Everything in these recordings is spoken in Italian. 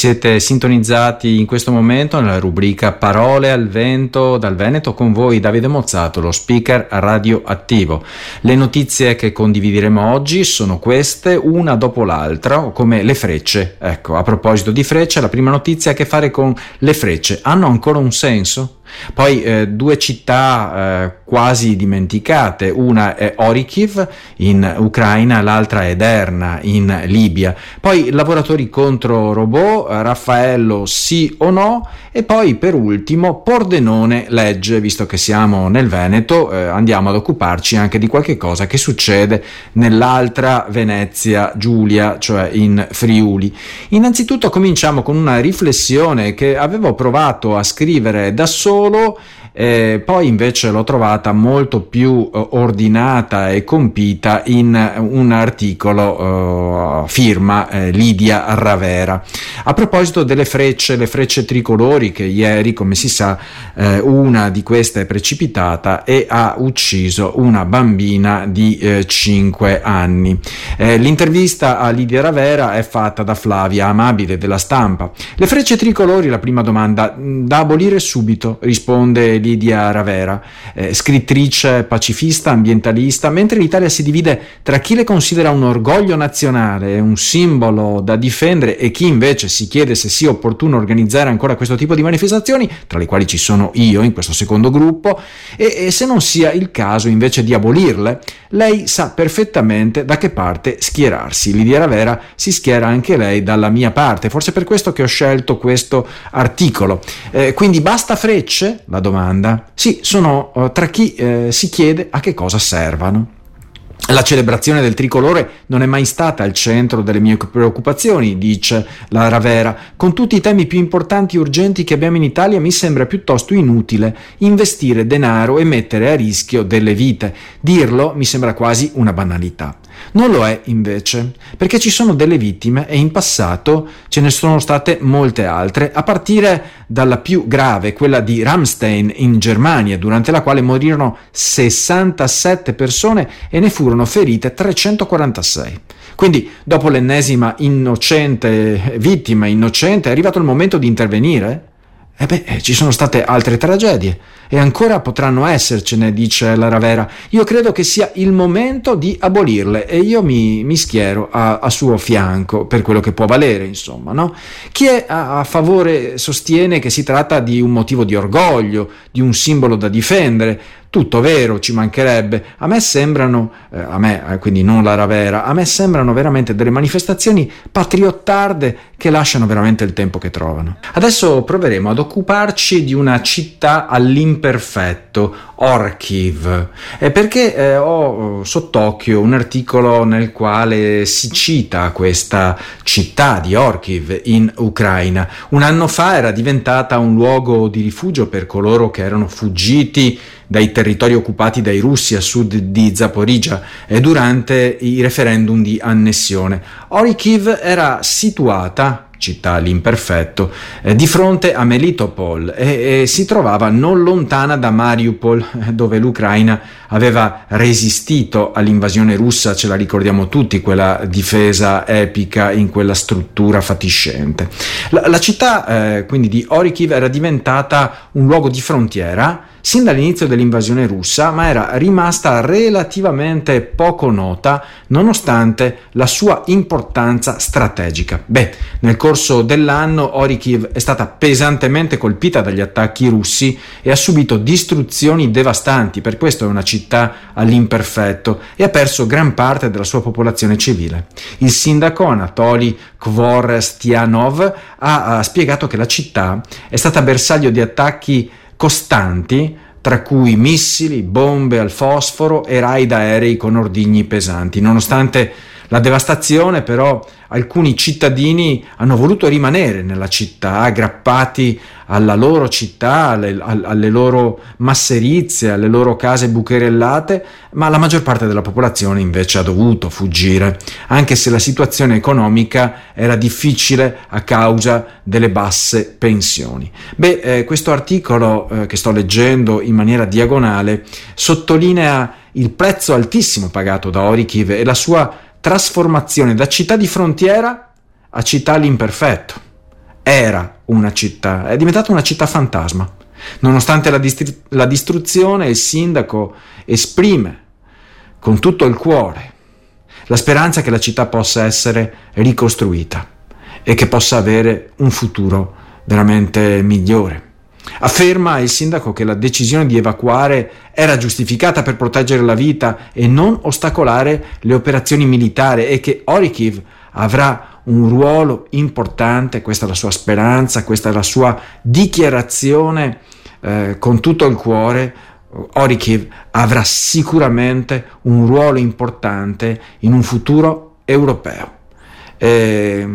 Siete sintonizzati in questo momento nella rubrica Parole al vento dal Veneto con voi Davide Mozzato, lo speaker radioattivo. Le notizie che condivideremo oggi sono queste, una dopo l'altra, come le frecce. Ecco, a proposito di frecce, la prima notizia ha a che fare con le frecce. Hanno ancora un senso? Poi eh, due città eh, quasi dimenticate, una è Orikiv in Ucraina, l'altra è Derna in Libia. Poi lavoratori contro robot, Raffaello sì o no e poi per ultimo Pordenone legge, visto che siamo nel Veneto, eh, andiamo ad occuparci anche di qualche cosa che succede nell'altra Venezia Giulia, cioè in Friuli. Innanzitutto cominciamo con una riflessione che avevo provato a scrivere da solo eh, poi invece l'ho trovata molto più eh, ordinata e compita in un articolo eh, firma eh, Lidia Ravera. A proposito delle frecce, le frecce tricolori che ieri, come si sa, eh, una di queste è precipitata e ha ucciso una bambina di 5 eh, anni. l'intervista a Lidia Ravera è fatta da Flavia Amabile della stampa. Le frecce tricolori, la prima domanda, da abolire subito, risponde Lidia Ravera, eh, scrittrice pacifista, ambientalista, mentre l'Italia si divide tra chi le considera un orgoglio nazionale, un simbolo da difendere e chi invece si chiede se sia opportuno organizzare ancora questo tipo di manifestazioni, tra le quali ci sono io in questo secondo gruppo, e, e se non sia il caso invece di abolirle, lei sa perfettamente da che parte schierarsi. Lidia Ravera si schiera anche lei dalla mia parte, forse per questo che ho scelto questo articolo. Eh, quindi basta frecce? La domanda domanda? Sì, sono uh, tra chi eh, si chiede a che cosa servano. La celebrazione del tricolore non è mai stata al centro delle mie preoccupazioni, dice la Ravera. Con tutti i temi più importanti e urgenti che abbiamo in Italia mi sembra piuttosto inutile investire denaro e mettere a rischio delle vite. Dirlo mi sembra quasi una banalità. Non lo è invece, perché ci sono delle vittime e in passato ce ne sono state molte altre, a partire dalla più grave, quella di Ramstein in Germania, durante la quale morirono 67 persone e ne furono ferite 346. Quindi, dopo l'ennesima innocente vittima innocente, è arrivato il momento di intervenire? E beh, eh, ci sono state altre tragedie e ancora potranno essercene, dice la Ravera. Io credo che sia il momento di abolirle e io mi, mi schiero a, a, suo fianco per quello che può valere, insomma. No? Chi è a, a, favore sostiene che si tratta di un motivo di orgoglio, di un simbolo da difendere. Tutto vero, ci mancherebbe. A me sembrano, eh, a me, eh, quindi non la Ravera, a me sembrano veramente delle manifestazioni patriottarde che lasciano veramente il tempo che trovano. Adesso proveremo ad occuparci di una città all'imperfetto, Orkiv, eh, perché eh, ho sott'occhio un articolo nel quale si cita questa città di Orkiv in Ucraina. Un anno fa era diventata un luogo di rifugio per coloro che erano fuggiti dai territori occupati dai russi a sud di Zaporizhia e durante i referendum di annessione. Orikiv era situata città all'imperfetto, eh, di fronte a Melitopol e, e, si trovava non lontana da Mariupol, dove l'Ucraina aveva resistito all'invasione russa, ce la ricordiamo tutti, quella difesa epica in quella struttura fatiscente. La, la città eh, quindi di Orikiv era diventata un luogo di frontiera sin dall'inizio dell'invasione russa, ma era rimasta relativamente poco nota nonostante la sua importanza strategica. Beh, nel corso dell'anno Orikiv è stata pesantemente colpita dagli attacchi russi e ha subito distruzioni devastanti, per questo è una città all'imperfetto e ha perso gran parte della sua popolazione civile. Il sindaco Anatoly Kvorstianov ha, ha spiegato che la città è stata bersaglio di attacchi costanti, tra cui missili, bombe al fosforo e raid aerei con ordigni pesanti. Nonostante la devastazione, però, alcuni cittadini hanno voluto rimanere nella città, aggrappati alla loro città, alle, alle, loro masserizie, alle loro case bucherellate, ma la maggior parte della popolazione invece ha dovuto fuggire, anche se la situazione economica era difficile a causa delle basse pensioni. Beh, eh, questo articolo eh, che sto leggendo in maniera diagonale sottolinea il prezzo altissimo pagato da Orikiv e la sua trasformazione da città di frontiera a città all'imperfetto. era una città, è diventata una città fantasma. Nonostante la, distri- la distruzione, il sindaco esprime con tutto il cuore la speranza che la città possa essere ricostruita e che possa avere un futuro veramente migliore. Afferma il sindaco che la decisione di evacuare era giustificata per proteggere la vita e non ostacolare le operazioni militari e che Orikiv avrà un ruolo importante, questa è la sua speranza, questa è la sua dichiarazione eh, con tutto il cuore. Orikiv avrà sicuramente un ruolo importante in un futuro europeo. Eh,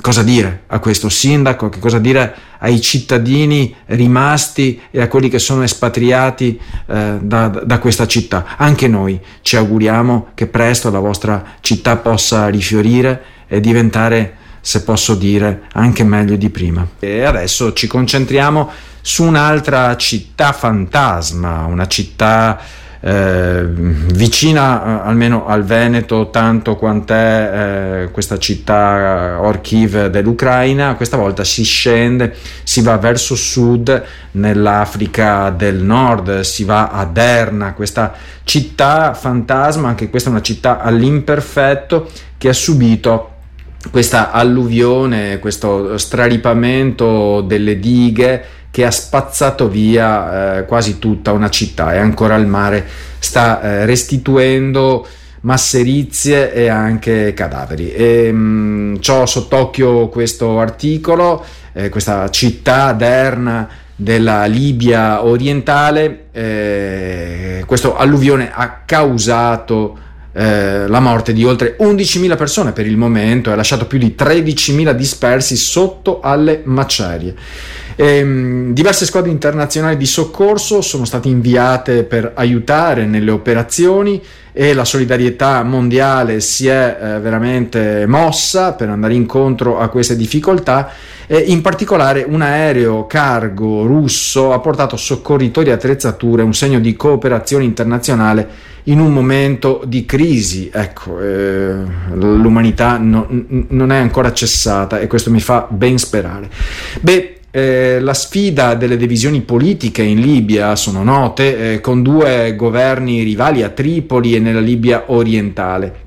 cosa dire a questo sindaco, che cosa dire ai cittadini rimasti e a quelli che sono espatriati eh, da, da, questa città. Anche noi ci auguriamo che presto la vostra città possa rifiorire e diventare, se posso dire, anche meglio di prima. E adesso ci concentriamo su un'altra città fantasma, una città eh, vicina eh, almeno al Veneto tanto quant'è eh, questa città Orkiv dell'Ucraina, questa volta si scende, si va verso sud nell'Africa del Nord, si va a Derna, questa città fantasma, anche questa è una città all'imperfetto che ha subito questa alluvione, questo straripamento delle dighe che ha spazzato via eh, quasi tutta una città e ancora il mare sta eh, restituendo masserizie e anche cadaveri. E, mh, ho sott'occhio questo articolo, eh, questa città Derna della Libia orientale, eh, questa alluvione ha causato eh, la morte di oltre 11.000 persone per il momento e ha lasciato più di 13.000 dispersi sotto alle macerie. Ehm, diverse squadre internazionali di soccorso sono state inviate per aiutare nelle operazioni e la solidarietà mondiale si è eh, veramente mossa per andare incontro a queste difficoltà e in particolare un aereo cargo russo ha portato soccorritori e attrezzature, un segno di cooperazione internazionale in un momento di crisi. Ecco, eh, l'umanità no, non è ancora cessata e questo mi fa ben sperare. Beh, eh, la sfida delle divisioni politiche in Libia sono note, eh, con due governi rivali a Tripoli e nella Libia orientale.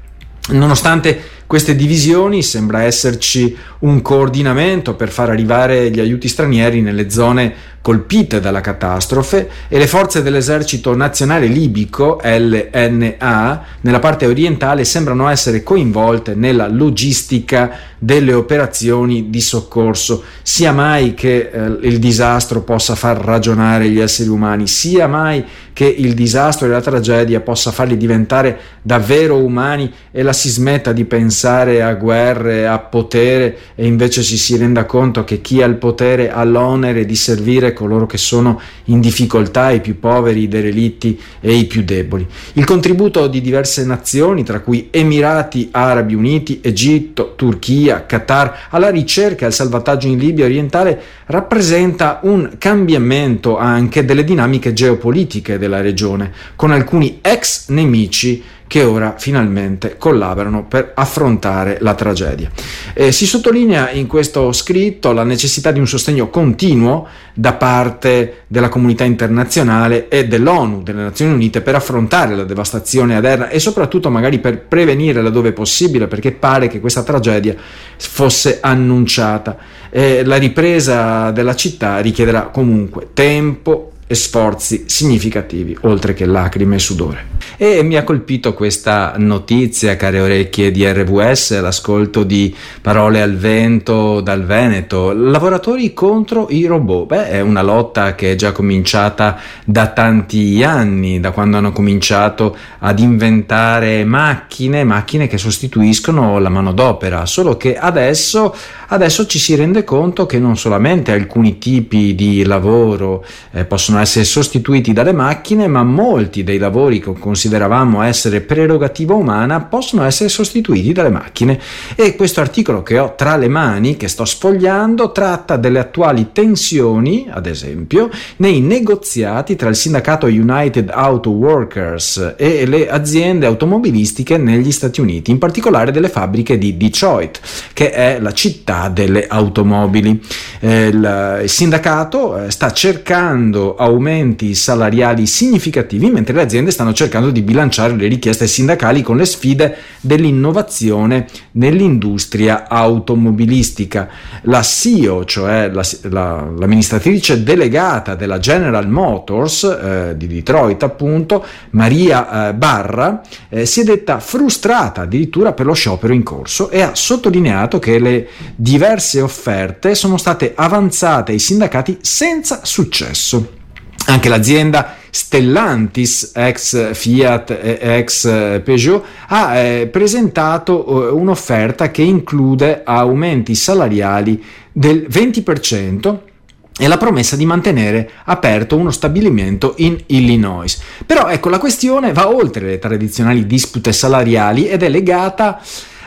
Nonostante queste divisioni sembra esserci un coordinamento per far arrivare gli aiuti stranieri nelle zone colpite dalla catastrofe e le forze dell'esercito nazionale libico LNA nella parte orientale sembrano essere coinvolte nella logistica delle operazioni di soccorso. Sia mai che eh, il disastro possa far ragionare gli esseri umani sia mai che il disastro e la tragedia possa farli diventare davvero umani e la si smetta di pensare a guerre, a potere e invece ci si renda conto che chi ha il potere ha l'onere di servire coloro che sono in difficoltà, i più poveri, i derelitti e i più deboli. Il contributo di diverse nazioni, tra cui Emirati Arabi Uniti, Egitto, Turchia, Qatar, alla ricerca e al salvataggio in Libia orientale rappresenta un cambiamento anche delle dinamiche geopolitiche della regione, con alcuni ex nemici che ora finalmente collaborano per affrontare la tragedia. Eh, si sottolinea in questo scritto la necessità di un sostegno continuo da parte della comunità internazionale e dell'ONU, delle Nazioni Unite, per affrontare la devastazione aderna e soprattutto magari per prevenire laddove possibile, perché pare che questa tragedia fosse annunciata. Eh, la ripresa della città richiederà comunque tempo, e sforzi significativi, oltre che lacrime e sudore. E mi ha colpito questa notizia, care orecchie di RVS, l'ascolto di parole al vento dal Veneto, lavoratori contro i robot. Beh, è una lotta che è già cominciata da tanti anni, da quando hanno cominciato ad inventare macchine, macchine che sostituiscono la manodopera, solo che adesso, adesso ci si rende conto che non solamente alcuni tipi di lavoro eh, possono possono essere sostituiti dalle macchine, ma molti dei lavori che consideravamo essere prerogativa umana possono essere sostituiti dalle macchine. E questo articolo che ho tra le mani, che sto sfogliando, tratta delle attuali tensioni, ad esempio, nei negoziati tra il sindacato United Auto Workers e le aziende automobilistiche negli Stati Uniti, in particolare delle fabbriche di Detroit, che è la città delle automobili. Eh, il, sindacato eh, sta cercando aumenti salariali significativi, mentre le aziende stanno cercando di bilanciare le richieste sindacali con le sfide dell'innovazione nell'industria automobilistica. La CEO, cioè la, la, l'amministratrice delegata della General Motors eh, di Detroit, appunto, Maria eh, Barra, eh, si è detta frustrata addirittura per lo sciopero in corso e ha sottolineato che le diverse offerte sono state avanzate ai sindacati senza successo. Anche l'azienda Stellantis, ex Fiat e ex Peugeot, ha eh, presentato eh, un'offerta che include aumenti salariali del 20% e la promessa di mantenere aperto uno stabilimento in Illinois. Però ecco, la questione va oltre le tradizionali dispute salariali ed è legata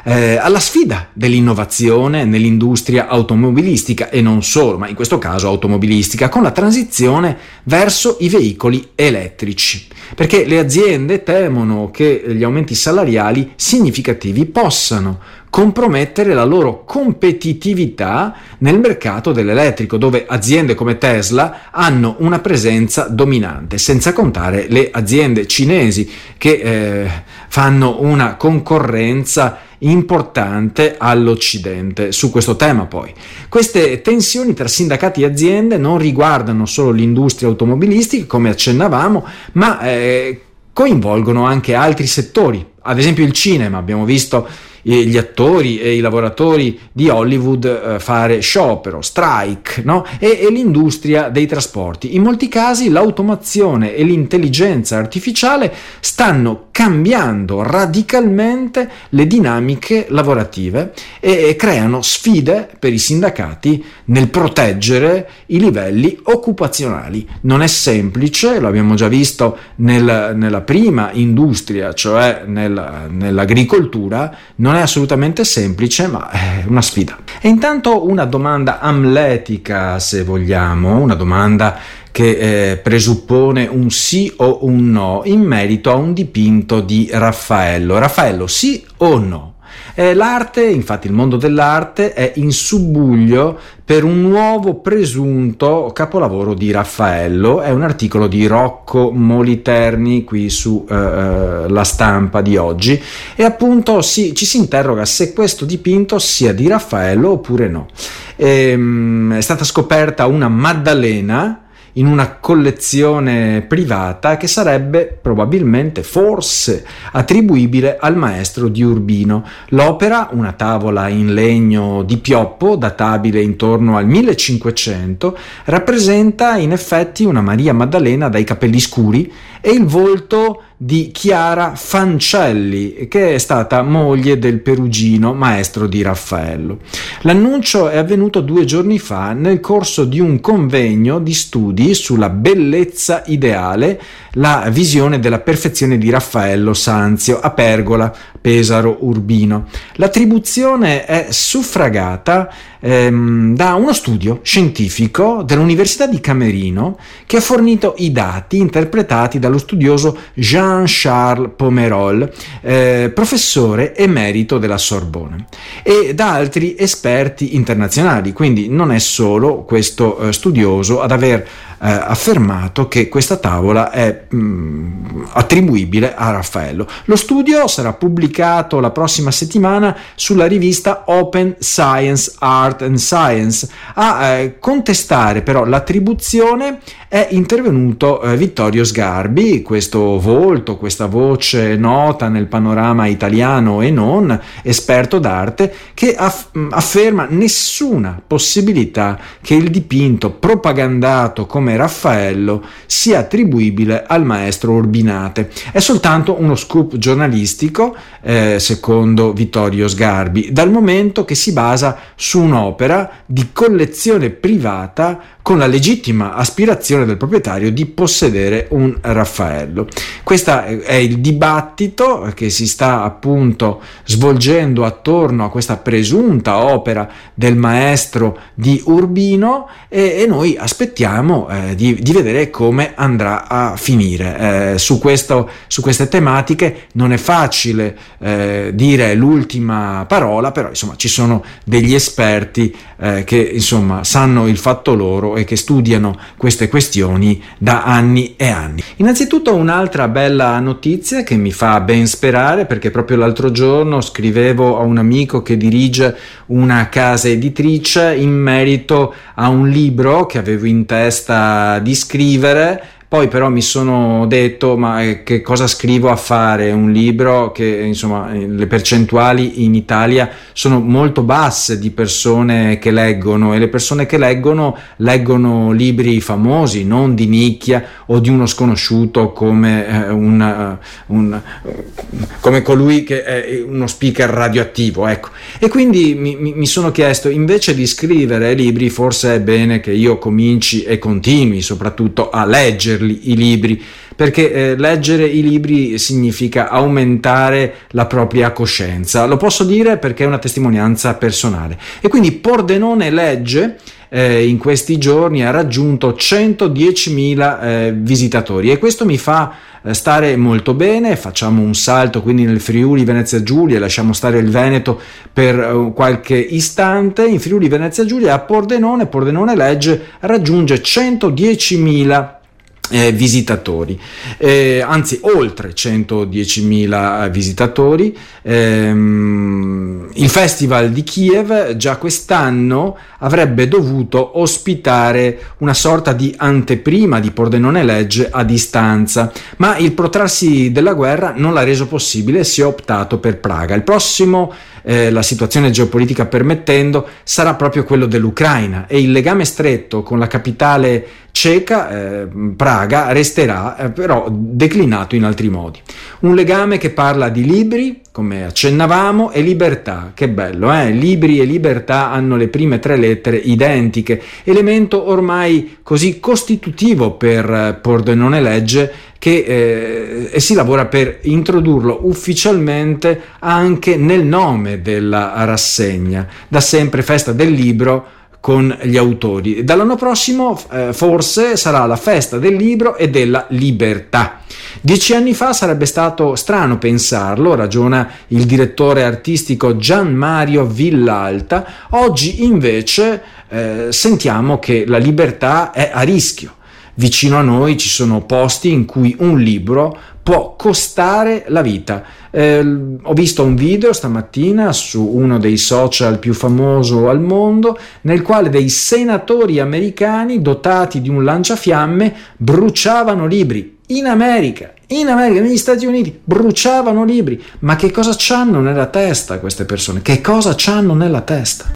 eh, alla sfida dell'innovazione nell'industria automobilistica e non solo, ma in questo caso automobilistica, con la transizione verso i veicoli elettrici. Perché le aziende temono che gli aumenti salariali significativi possano compromettere la loro competitività nel mercato dell'elettrico, dove aziende come Tesla hanno una presenza dominante, senza contare le aziende cinesi che eh, fanno una concorrenza importante all'Occidente su questo tema poi. Queste tensioni tra sindacati e aziende non riguardano solo l'industria automobilistica, come accennavamo, ma eh, coinvolgono anche altri settori, ad esempio il cinema, abbiamo visto gli attori e i lavoratori di Hollywood eh, fare sciopero, strike no? e, e l'industria dei trasporti. In molti casi l'automazione e l'intelligenza artificiale stanno cambiando radicalmente le dinamiche lavorative e, e creano sfide per i sindacati nel proteggere i livelli occupazionali. Non è semplice, lo abbiamo già visto nel, nella prima industria, cioè nel, nell'agricoltura, non non è assolutamente semplice, ma è una sfida. E intanto una domanda amletica, se vogliamo, una domanda che eh, presuppone un sì o un no in merito a un dipinto di Raffaello. Raffaello, sì o no? Eh, l'arte, infatti il mondo dell'arte, è in subbuglio per un nuovo presunto capolavoro di Raffaello. È un articolo di Rocco Moliterni qui su eh, eh stampa di oggi e appunto si, ci si interroga se questo dipinto sia di Raffaello oppure no. E, ehm, è stata scoperta una Maddalena in una collezione privata che sarebbe probabilmente, forse, attribuibile al maestro di Urbino. L'opera, una tavola in legno di pioppo, databile intorno al 1500, rappresenta in effetti una Maria Maddalena dai capelli scuri e il volto di Chiara Fancelli, che è stata moglie del perugino maestro di Raffaello. L'annuncio è avvenuto due giorni fa nel corso di un convegno di studi sulla bellezza ideale, la visione della perfezione di Raffaello Sanzio a Pergola, Pesaro, Urbino. L'attribuzione è suffragata ehm, da uno studio scientifico dell'Università di Camerino che ha fornito i dati interpretati dallo studioso Jean-Charles Pomerol, eh, professore emerito della Sorbonne, e da altri esperti internazionali, quindi non è solo questo eh, studioso ad aver affermato che questa tavola è mh, mm, attribuibile a Raffaello. Lo studio sarà pubblicato la prossima settimana sulla rivista Open Science Art and Science. A eh, contestare però l'attribuzione è intervenuto eh, Vittorio Sgarbi, questo volto, questa voce nota nel panorama italiano e non, esperto d'arte, che aff- afferma nessuna possibilità che il dipinto propagandato come come Raffaello sia attribuibile al maestro Urbinate. È soltanto uno scoop giornalistico, eh, secondo Vittorio Sgarbi, dal momento che si basa su un'opera di collezione privata con la legittima aspirazione del proprietario di possedere un Raffaello. Questo è il dibattito che si sta appunto svolgendo attorno a questa presunta opera del maestro di Urbino e, e noi aspettiamo eh, di, di, vedere come andrà a finire. Eh, su, questo, su, queste tematiche non è facile eh, dire l'ultima parola, però insomma ci sono degli esperti eh, che insomma sanno il fatto loro e che studiano queste questioni da anni e anni. Innanzitutto un'altra bella notizia che mi fa ben sperare perché proprio l'altro giorno scrivevo a un amico che dirige una casa editrice in merito a un libro che avevo in testa di scrivere poi però mi sono detto ma eh, che cosa scrivo a fare un libro che insomma eh, le percentuali in Italia sono molto basse di persone che leggono e le persone che leggono leggono libri famosi, non di nicchia o di uno sconosciuto come, eh, un, un, come colui che è uno speaker radioattivo. Ecco. E quindi mi, mi sono chiesto invece di scrivere libri forse è bene che io cominci e continui soprattutto a leggere leggerli i libri, perché eh, leggere i libri significa aumentare la propria coscienza. Lo posso dire perché è una testimonianza personale. E quindi Pordenone legge eh, in questi giorni ha raggiunto 110.000 eh, visitatori e questo mi fa eh, stare molto bene, facciamo un salto quindi nel Friuli Venezia Giulia, lasciamo stare il Veneto per uh, qualche istante, in Friuli Venezia Giulia a Pordenone, Pordenone legge raggiunge 110.000 eh, visitatori, eh, anzi oltre 110.000 visitatori. Ehm, il Festival di Kiev già quest'anno avrebbe dovuto ospitare una sorta di anteprima di Pordenone Legge a distanza, ma il protrarsi della guerra non l'ha reso possibile e si è optato per Praga. Il prossimo eh, la situazione geopolitica permettendo, sarà proprio quello dell'Ucraina e il legame stretto con la capitale ceca, eh, Praga, resterà eh, però declinato in altri modi. Un legame che parla di libri, come accennavamo, e libertà, che bello, eh? libri e libertà hanno le prime tre lettere identiche, elemento ormai così costitutivo per eh, Pordenone Legge che eh, e si lavora per introdurlo ufficialmente anche nel nome della rassegna, da sempre festa del libro con gli autori. Dall'anno prossimo eh, forse sarà la festa del libro e della libertà. Dieci anni fa sarebbe stato strano pensarlo, ragiona il direttore artistico Gian Mario Villalta, oggi invece eh, sentiamo che la libertà è a rischio vicino a noi ci sono posti in cui un libro può costare la vita. Eh, ho visto un video stamattina su uno dei social più famosi al mondo nel quale dei senatori americani dotati di un lanciafiamme bruciavano libri in America, in America, negli Stati Uniti, bruciavano libri. Ma che cosa c'hanno nella testa queste persone? Che cosa c'hanno nella testa?